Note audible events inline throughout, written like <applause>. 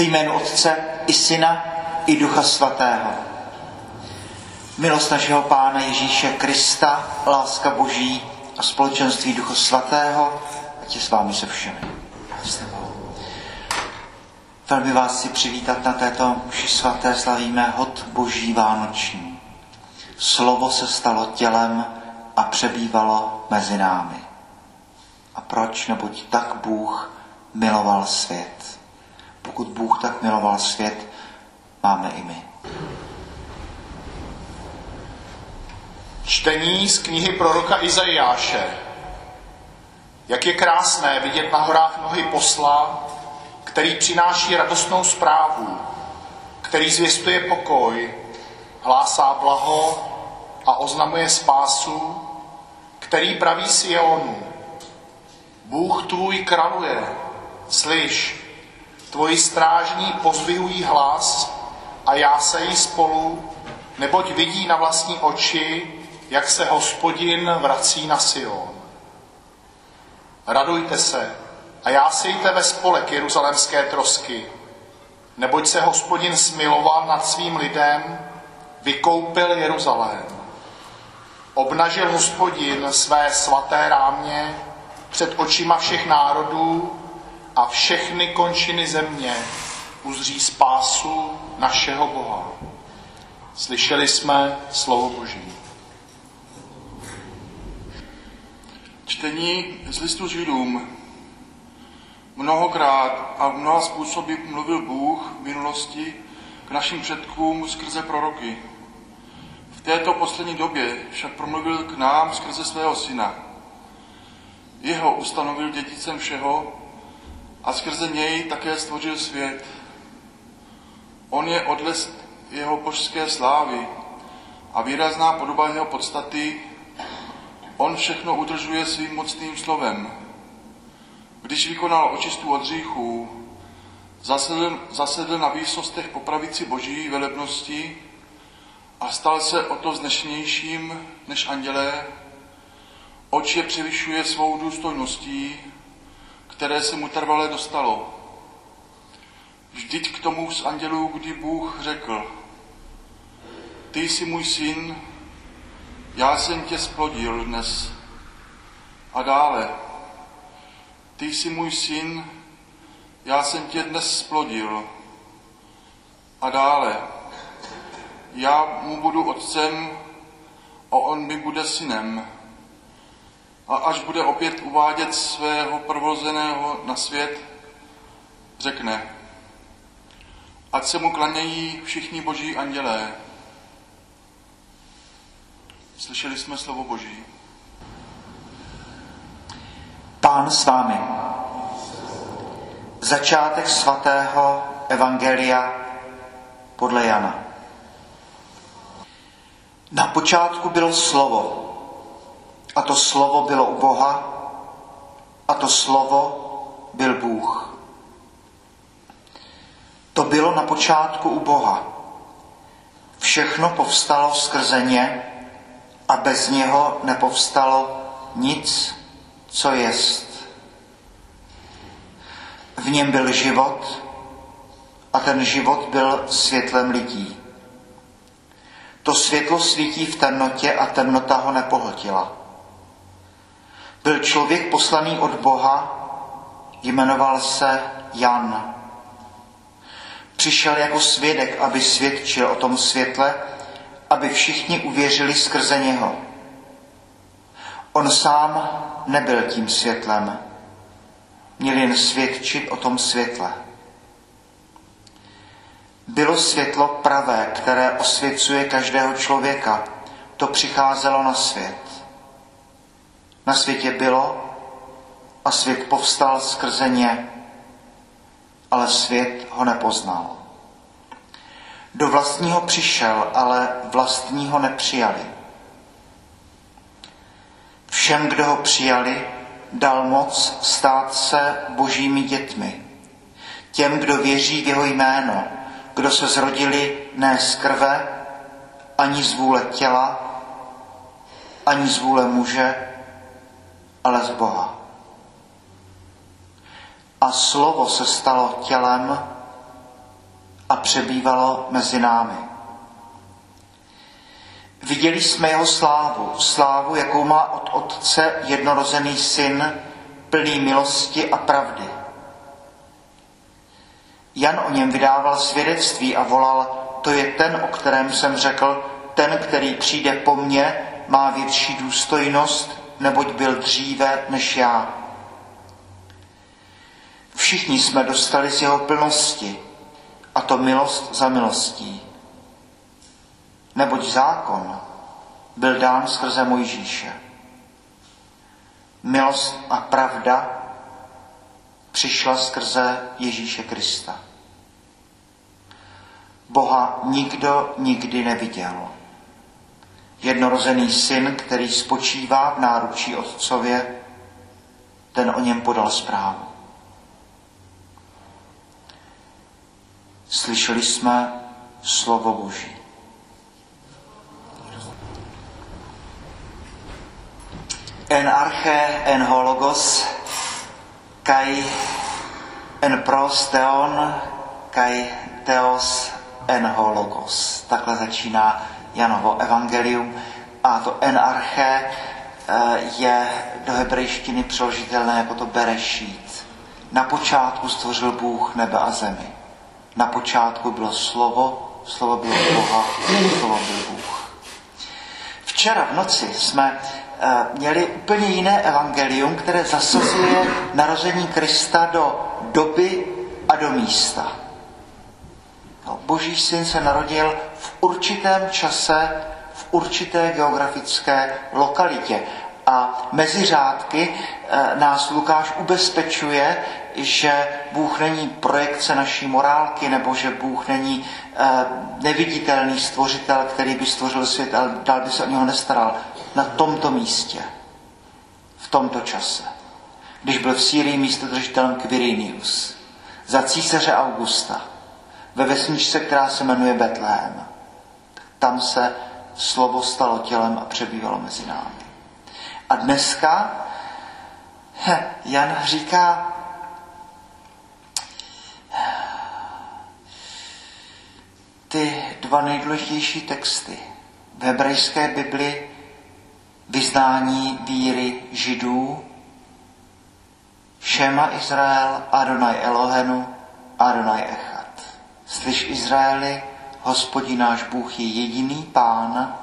Ve jménu Otce i Syna i Ducha Svatého. Milost našeho Pána Ježíše Krista, láska Boží a společenství Ducha Svatého, ať je s vámi se všemi. Velmi vás chci přivítat na této mši svaté, slavíme hod Boží Vánoční. Slovo se stalo tělem a přebývalo mezi námi. A proč? Neboť tak Bůh miloval svět. Pokud Bůh tak miloval svět, máme i my. Čtení z knihy proroka Izajáše. Jak je krásné vidět na horách nohy posla, který přináší radostnou zprávu, který zvěstuje pokoj, hlásá blaho a oznamuje spásu, který praví Sionu. Bůh tvůj kraluje, slyš, tvoji strážní pozvihují hlas a já se jí spolu, neboť vidí na vlastní oči, jak se hospodin vrací na Sion. Radujte se a já sejte ve spolek jeruzalemské trosky, neboť se hospodin smiloval nad svým lidem, vykoupil Jeruzalém. Obnažil hospodin své svaté rámě před očima všech národů a všechny končiny země uzří spásu našeho Boha. Slyšeli jsme slovo Boží. Čtení z listu Židům. Mnohokrát a v mnoha způsoby mluvil Bůh v minulosti k našim předkům skrze proroky. V této poslední době však promluvil k nám skrze svého syna. Jeho ustanovil dědicem všeho a skrze něj také stvořil svět. On je odles jeho božské slávy a výrazná podoba jeho podstaty. On všechno udržuje svým mocným slovem. Když vykonal očistu od hříchů, zasedl, zasedl na výsostech po pravici boží velebnosti a stal se o to znešnějším než andělé, oč je převyšuje svou důstojností, které se mu trvale dostalo. Vždyť k tomu z andělů, kdy Bůh řekl, ty jsi můj syn, já jsem tě splodil dnes. A dále, ty jsi můj syn, já jsem tě dnes splodil. A dále, já mu budu otcem a on mi bude synem. A až bude opět uvádět svého prvozeného na svět, řekne, ať se mu klanějí všichni boží andělé. Slyšeli jsme slovo Boží. Pán s vámi. Začátek svatého Evangelia podle Jana. Na počátku bylo slovo, a to slovo bylo u Boha, a to slovo byl Bůh. To bylo na počátku u Boha. Všechno povstalo skrze ně a bez něho nepovstalo nic, co jest. V něm byl život a ten život byl světlem lidí. To světlo svítí v temnotě a temnota ho nepohltila. Byl člověk poslaný od Boha, jmenoval se Jan. Přišel jako svědek, aby svědčil o tom světle, aby všichni uvěřili skrze něho. On sám nebyl tím světlem, měl jen svědčit o tom světle. Bylo světlo pravé, které osvěcuje každého člověka. To přicházelo na svět. Na světě bylo a svět povstal skrze ně, ale svět ho nepoznal. Do vlastního přišel, ale vlastního nepřijali. Všem, kdo ho přijali, dal moc stát se božími dětmi. Těm, kdo věří v jeho jméno, kdo se zrodili ne z krve, ani z vůle těla, ani z vůle muže, ale z Boha. A slovo se stalo tělem a přebývalo mezi námi. Viděli jsme jeho slávu, slávu, jakou má od Otce jednorozený syn, plný milosti a pravdy. Jan o něm vydával svědectví a volal, to je ten, o kterém jsem řekl, ten, který přijde po mně, má větší důstojnost, neboť byl dříve než já. Všichni jsme dostali z jeho plnosti, a to milost za milostí. Neboť zákon byl dán skrze Mojžíše. Milost a pravda přišla skrze Ježíše Krista. Boha nikdo nikdy neviděl. Jednorozený syn, který spočívá v náručí otcově, ten o něm podal zprávu. Slyšeli jsme slovo Boží. En arche en hologos kai en pros kai teos en hologos. Takhle začíná Janovo evangelium a to en arche eh, je do hebrejštiny přeložitelné jako to berešít. Na počátku stvořil Bůh nebe a zemi. Na počátku bylo slovo, slovo bylo Boha, slovo byl Bůh. Včera v noci jsme eh, měli úplně jiné evangelium, které zasazuje narození Krista do doby a do místa. No, Boží syn se narodil v určitém čase, v určité geografické lokalitě. A mezi řádky eh, nás Lukáš ubezpečuje, že Bůh není projekce naší morálky, nebo že Bůh není eh, neviditelný stvořitel, který by stvořil svět, ale dál by se o něho nestaral. Na tomto místě, v tomto čase, když byl v Sýrii místodržitelem Quirinius, za císaře Augusta, ve vesničce, která se jmenuje Betlehem. Tam se slovo stalo tělem a přebývalo mezi námi. A dneska Jan říká, ty dva nejdůležitější texty v hebrejské Bibli vyznání víry židů, Šema Izrael, Adonai Elohenu, Adonai Echad. Slyš Izraeli, hospodin náš Bůh je jediný pán,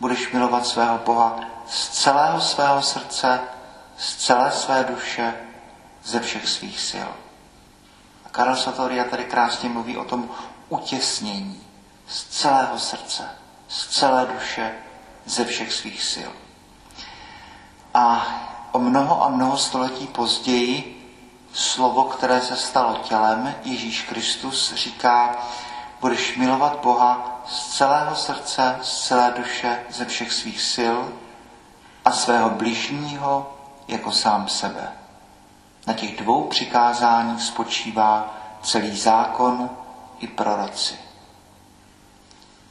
budeš milovat svého Boha z celého svého srdce, z celé své duše, ze všech svých sil. A Karel Satoria tady krásně mluví o tom utěsnění z celého srdce, z celé duše, ze všech svých sil. A o mnoho a mnoho století později slovo, které se stalo tělem, Ježíš Kristus říká, budeš milovat Boha z celého srdce, z celé duše, ze všech svých sil a svého bližního jako sám sebe. Na těch dvou přikázáních spočívá celý zákon i proroci.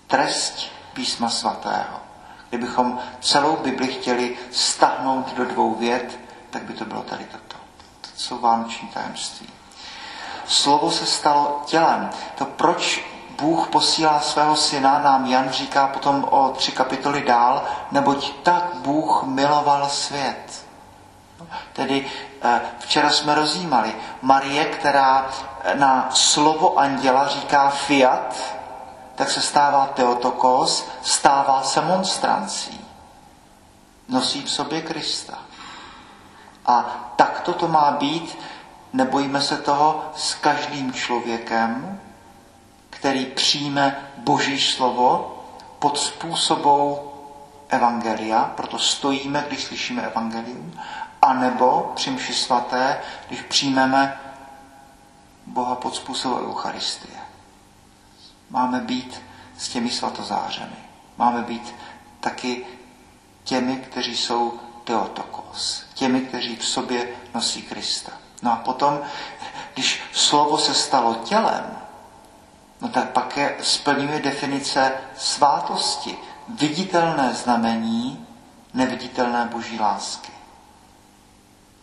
Trest písma svatého. Kdybychom celou Bibli chtěli stahnout do dvou vět, tak by to bylo tady toto. Jsou vánoční tajemství. Slovo se stalo tělem. To proč Bůh posílá svého syna, nám Jan říká potom o tři kapitoly dál, neboť tak Bůh miloval svět. Tedy eh, včera jsme rozjímali Marie, která na slovo anděla říká fiat, tak se stává Teotokos, stává se monstrancí. Nosí v sobě Krista. A takto to má být, nebojíme se toho, s každým člověkem, který přijme Boží slovo pod způsobou evangelia, proto stojíme, když slyšíme evangelium, anebo při mši svaté, když přijmeme Boha pod způsobem Eucharistie. Máme být s těmi svatozářemi. Máme být taky těmi, kteří jsou Teotokos, těmi, kteří v sobě nosí Krista. No a potom, když slovo se stalo tělem, no tak pak je, splňuje definice svátosti, viditelné znamení neviditelné boží lásky.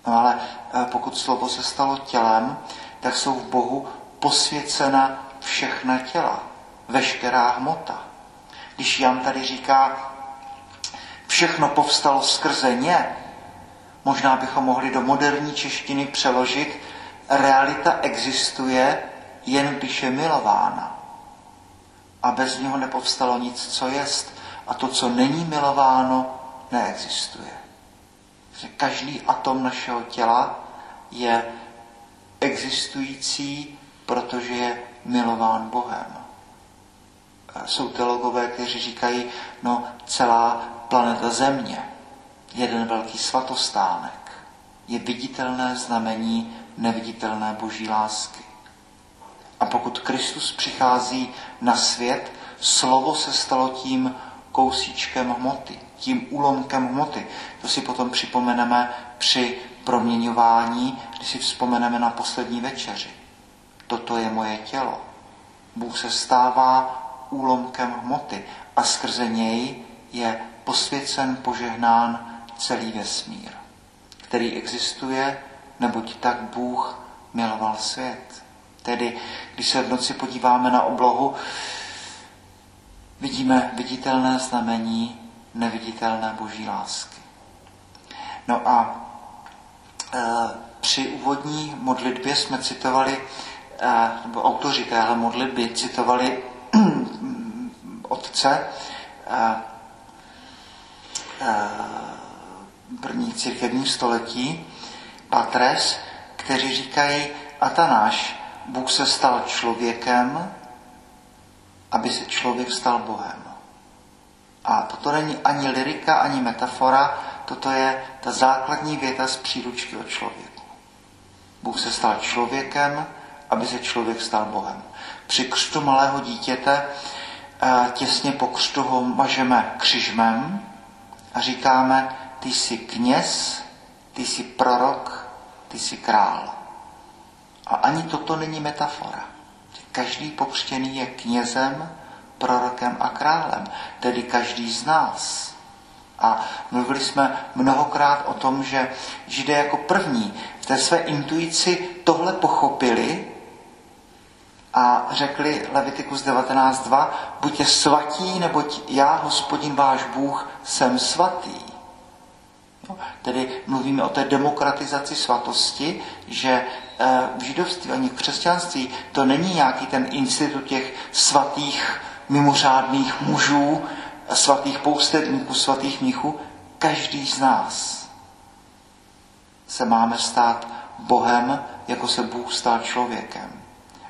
No ale eh, pokud slovo se stalo tělem, tak jsou v Bohu posvěcena všechna těla, veškerá hmota. Když Jan tady říká, všechno povstalo skrze ně, možná bychom mohli do moderní češtiny přeložit, realita existuje, jen když je milována. A bez něho nepovstalo nic, co jest. A to, co není milováno, neexistuje. Každý atom našeho těla je existující, protože je milován Bohem. Jsou teologové, kteří říkají, no celá planeta Země, jeden velký svatostánek, je viditelné znamení neviditelné boží lásky. A pokud Kristus přichází na svět, slovo se stalo tím kousíčkem hmoty, tím úlomkem hmoty. To si potom připomeneme při proměňování, když si vzpomeneme na poslední večeři. Toto je moje tělo. Bůh se stává úlomkem hmoty a skrze něj je posvěcen, požehnán celý vesmír, který existuje, neboť tak Bůh miloval svět. Tedy, když se v noci podíváme na oblohu, vidíme viditelné znamení neviditelné boží lásky. No a e, při úvodní modlitbě jsme citovali, e, nebo autoři téhle modlitby citovali <clears throat> otce e, e, první církevní století, Patres, kteří říkají, Atanáš, Bůh se stal člověkem, aby se člověk stal Bohem. A toto není ani lirika, ani metafora, toto je ta základní věta z příručky o člověku. Bůh se stal člověkem, aby se člověk stal Bohem. Při křtu malého dítěte eh, těsně po křtu ho mažeme křižmem a říkáme, ty jsi kněz, ty jsi prorok, ty jsi král. A ani toto není metafora. Každý pokřtěný je knězem, prorokem a králem, tedy každý z nás. A mluvili jsme mnohokrát o tom, že Židé jako první v té své intuici tohle pochopili a řekli Levitikus 19.2, buďte svatí, neboť já, hospodin váš Bůh, jsem svatý. Tedy mluvíme o té demokratizaci svatosti, že eh, v židovství ani v křesťanství to není nějaký ten institut těch svatých mimořádných mužů, svatých poustedníků, svatých mnichů, každý z nás se máme stát Bohem, jako se Bůh stal člověkem.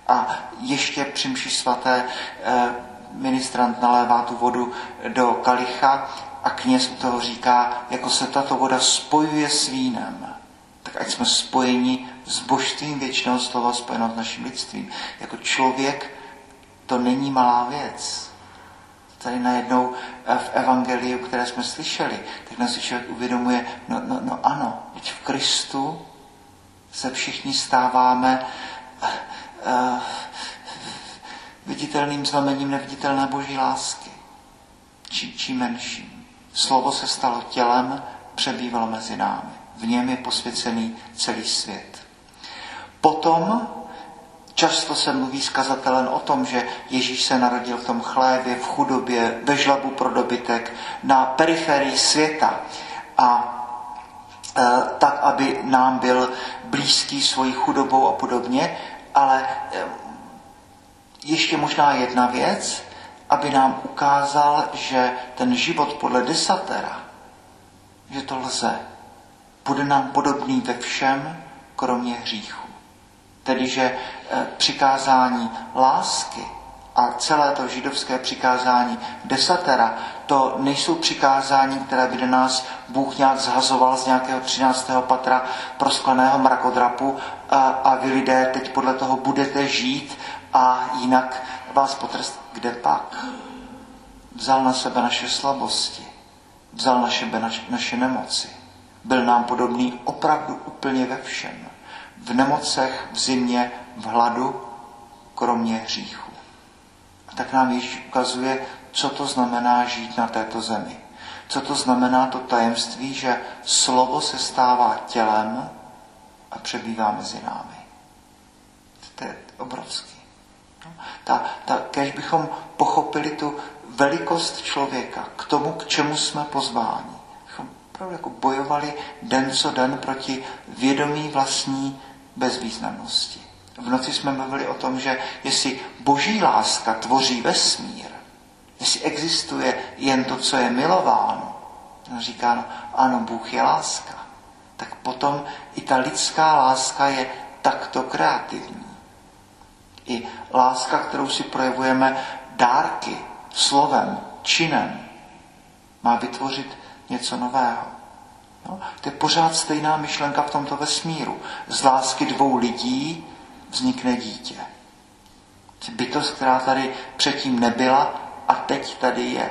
A ještě při mši svaté eh, ministrant nalévá tu vodu do kalicha a kněz u toho říká, jako se tato voda spojuje s vínem, tak ať jsme spojeni s božstvím věčného slova spojeno s naším lidstvím. Jako člověk to není malá věc. Tady najednou eh, v evangeliu, které jsme slyšeli, tak nás člověk uvědomuje, no, no, no ano, teď v Kristu se všichni stáváme uh, viditelným znamením neviditelné boží lásky. Či, či menším. Slovo se stalo tělem, přebývalo mezi námi. V něm je posvěcený celý svět. Potom Často se mluví s kazatelem o tom, že Ježíš se narodil v tom chlévě, v chudobě, ve žlabu pro dobytek, na periferii světa. A e, tak, aby nám byl blízký svojí chudobou a podobně, ale e, ještě možná jedna věc, aby nám ukázal, že ten život podle desatera, že to lze, bude nám podobný ve všem, kromě hříchu. Tedy, že eh, přikázání lásky a celé to židovské přikázání desatera, to nejsou přikázání, které by nás Bůh nějak zhazoval z nějakého 13. patra proskleného mrakodrapu a, a vy lidé teď podle toho budete žít a jinak vás potrest. Kde pak? Vzal na sebe naše slabosti, vzal na sebe naše nemoci. Byl nám podobný opravdu úplně ve všem v nemocech, v zimě, v hladu, kromě hříchu. A tak nám Ježíš ukazuje, co to znamená žít na této zemi. Co to znamená to tajemství, že slovo se stává tělem a přebývá mezi námi. To je obrovský. Ta, ta, když bychom pochopili tu velikost člověka, k tomu, k čemu jsme pozváni, bychom opravdu jako bojovali den co den proti vědomí vlastní bezvýznamnosti. V noci jsme mluvili o tom, že jestli boží láska tvoří vesmír, jestli existuje jen to, co je milováno, říká, no, ano, Bůh je láska, tak potom i ta lidská láska je takto kreativní. I láska, kterou si projevujeme dárky, slovem, činem, má vytvořit něco nového. No, to je pořád stejná myšlenka v tomto vesmíru. Z lásky dvou lidí vznikne dítě. Bytost, která tady předtím nebyla a teď tady je.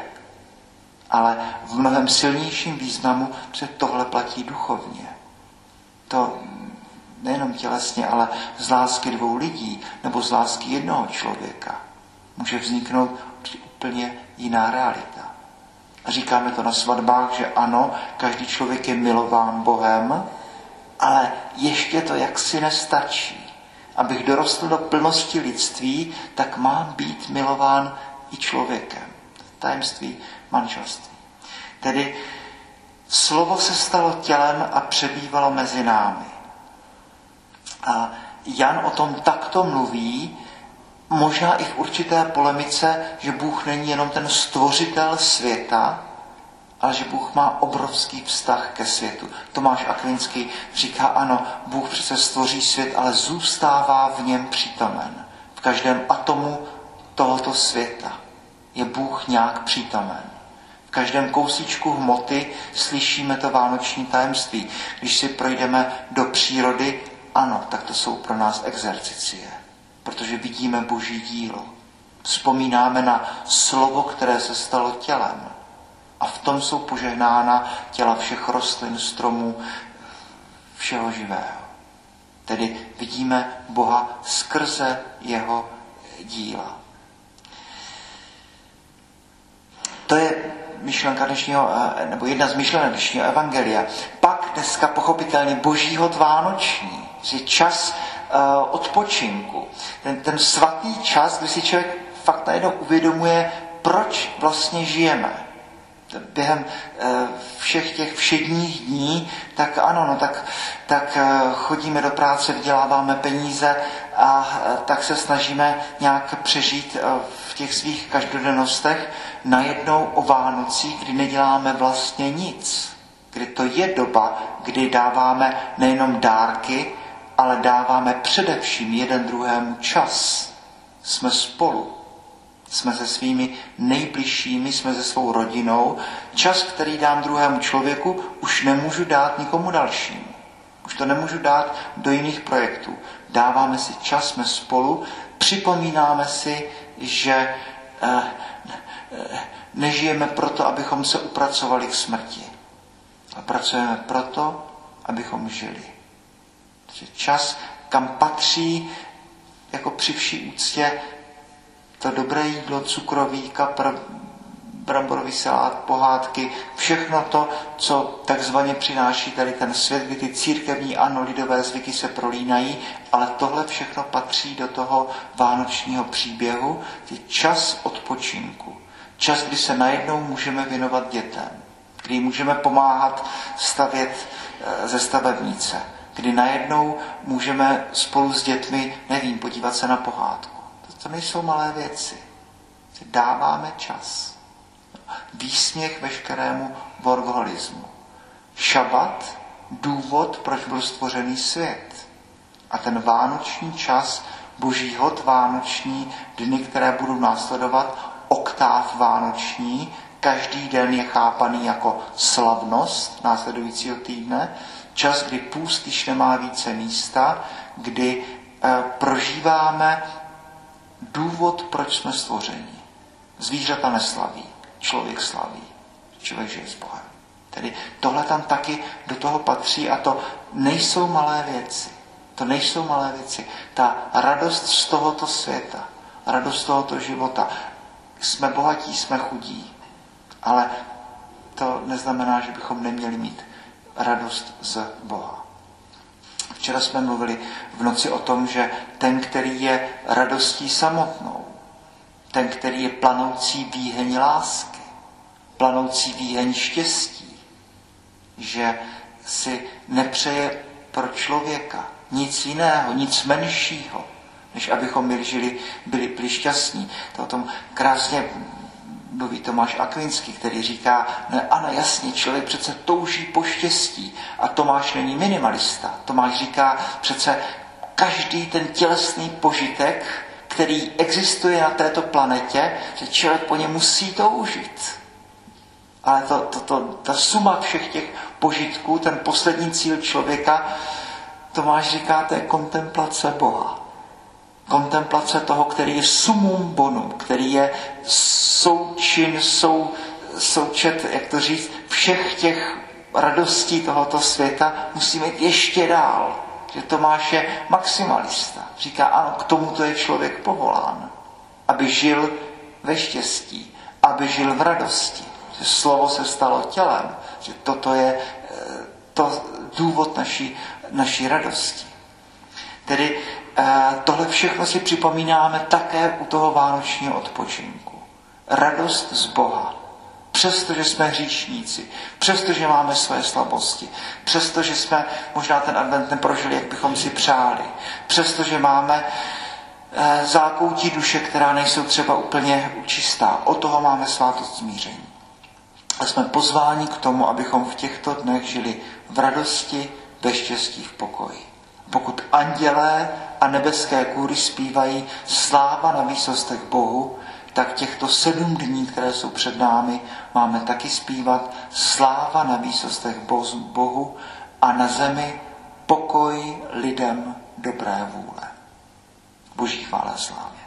Ale v mnohem silnějším významu, že tohle platí duchovně. To nejenom tělesně, ale z lásky dvou lidí nebo z lásky jednoho člověka může vzniknout úplně jiná realita. Říkáme to na svatbách, že ano, každý člověk je milován Bohem, ale ještě to jaksi nestačí. Abych dorostl do plnosti lidství, tak mám být milován i člověkem. Tajemství manželství. Tedy slovo se stalo tělem a přebývalo mezi námi. A Jan o tom takto mluví, možná i v určité polemice, že Bůh není jenom ten stvořitel světa, ale že Bůh má obrovský vztah ke světu. Tomáš Akvinský říká, ano, Bůh přece stvoří svět, ale zůstává v něm přítomen. V každém atomu tohoto světa je Bůh nějak přítomen. V každém kousíčku hmoty slyšíme to vánoční tajemství. Když si projdeme do přírody, ano, tak to jsou pro nás exercicie, protože vidíme boží dílo. Vzpomínáme na slovo, které se stalo tělem. A v tom jsou požehnána těla všech rostlin, stromů, všeho živého. Tedy vidíme Boha skrze jeho díla. To je myšlenka dnešního, eh, nebo jedna z myšlenek dnešního evangelia. Pak dneska pochopitelně božího vánoční, je čas uh, odpočinku. Ten, ten svatý čas, kdy si člověk fakt najednou uvědomuje, proč vlastně žijeme během eh, všech těch všedních dní, tak ano, no tak, tak eh, chodíme do práce, vyděláváme peníze a tak se snažíme nějak přežít v těch svých každodennostech. Najednou o Vánocích, kdy neděláme vlastně nic, kdy to je doba, kdy dáváme nejenom dárky, ale dáváme především jeden druhému čas. Jsme spolu jsme se svými nejbližšími, jsme se svou rodinou. Čas, který dám druhému člověku, už nemůžu dát nikomu dalšímu. Už to nemůžu dát do jiných projektů. Dáváme si čas, jsme spolu, připomínáme si, že eh, eh, nežijeme proto, abychom se upracovali k smrti. A pracujeme proto, abychom žili. Čas, kam patří jako při vší úctě to dobré jídlo, cukroví, kapr, bramborový salát, pohádky, všechno to, co takzvaně přináší tady ten svět, kdy ty církevní ano, lidové zvyky se prolínají, ale tohle všechno patří do toho vánočního příběhu, je čas odpočinku. Čas, kdy se najednou můžeme věnovat dětem, kdy můžeme pomáhat stavět eh, ze stavebnice, kdy najednou můžeme spolu s dětmi, nevím, podívat se na pohádku to nejsou malé věci. Dáváme čas. Výsměch veškerému workoholismu. Šabat, důvod, proč byl stvořený svět. A ten vánoční čas, boží hod vánoční, dny, které budou následovat, oktáv vánoční, každý den je chápaný jako slavnost následujícího týdne, čas, kdy půst již nemá více místa, kdy e, prožíváme důvod, proč jsme stvořeni. Zvířata neslaví, člověk slaví, člověk žije s Bohem. Tedy tohle tam taky do toho patří a to nejsou malé věci. To nejsou malé věci. Ta radost z tohoto světa, radost z tohoto života. Jsme bohatí, jsme chudí, ale to neznamená, že bychom neměli mít radost z Boha. Včera jsme mluvili v noci o tom, že ten, který je radostí samotnou, ten, který je planoucí výheň lásky, planoucí výheň štěstí, že si nepřeje pro člověka nic jiného, nic menšího, než abychom byli, žili, byli, byli šťastní. To o tom krásně mluví Tomáš Akvinský, který říká, ne, ano, jasně, člověk přece touží po štěstí. A Tomáš není minimalista. Tomáš říká, přece každý ten tělesný požitek, který existuje na této planetě, že člověk po něm musí toužit. Ale to, to, to, ta suma všech těch požitků, ten poslední cíl člověka, Tomáš říká, to je kontemplace Boha. Kontemplace toho, který je sumum bonum, který je součin, sou, součet, jak to říct, všech těch radostí tohoto světa, musíme jít ještě dál. Že Tomáš je maximalista. Říká, ano, k tomuto je člověk povolán. Aby žil ve štěstí, aby žil v radosti. Že slovo se stalo tělem. Že toto je eh, to důvod naší, naší radosti. Tedy tohle všechno si připomínáme také u toho vánočního odpočinku. Radost z Boha. Přestože jsme hříšníci, přestože máme své slabosti, přestože jsme možná ten advent neprožili, jak bychom si přáli, přestože máme eh, zákoutí duše, která nejsou třeba úplně čistá. O toho máme svátost smíření. A jsme pozváni k tomu, abychom v těchto dnech žili v radosti, ve štěstí, v pokoji. Pokud andělé a nebeské kůry zpívají sláva na výsostech Bohu, tak těchto sedm dní, které jsou před námi, máme taky zpívat sláva na výsostech Bohu a na zemi pokoj lidem dobré vůle. Boží chvála slávě.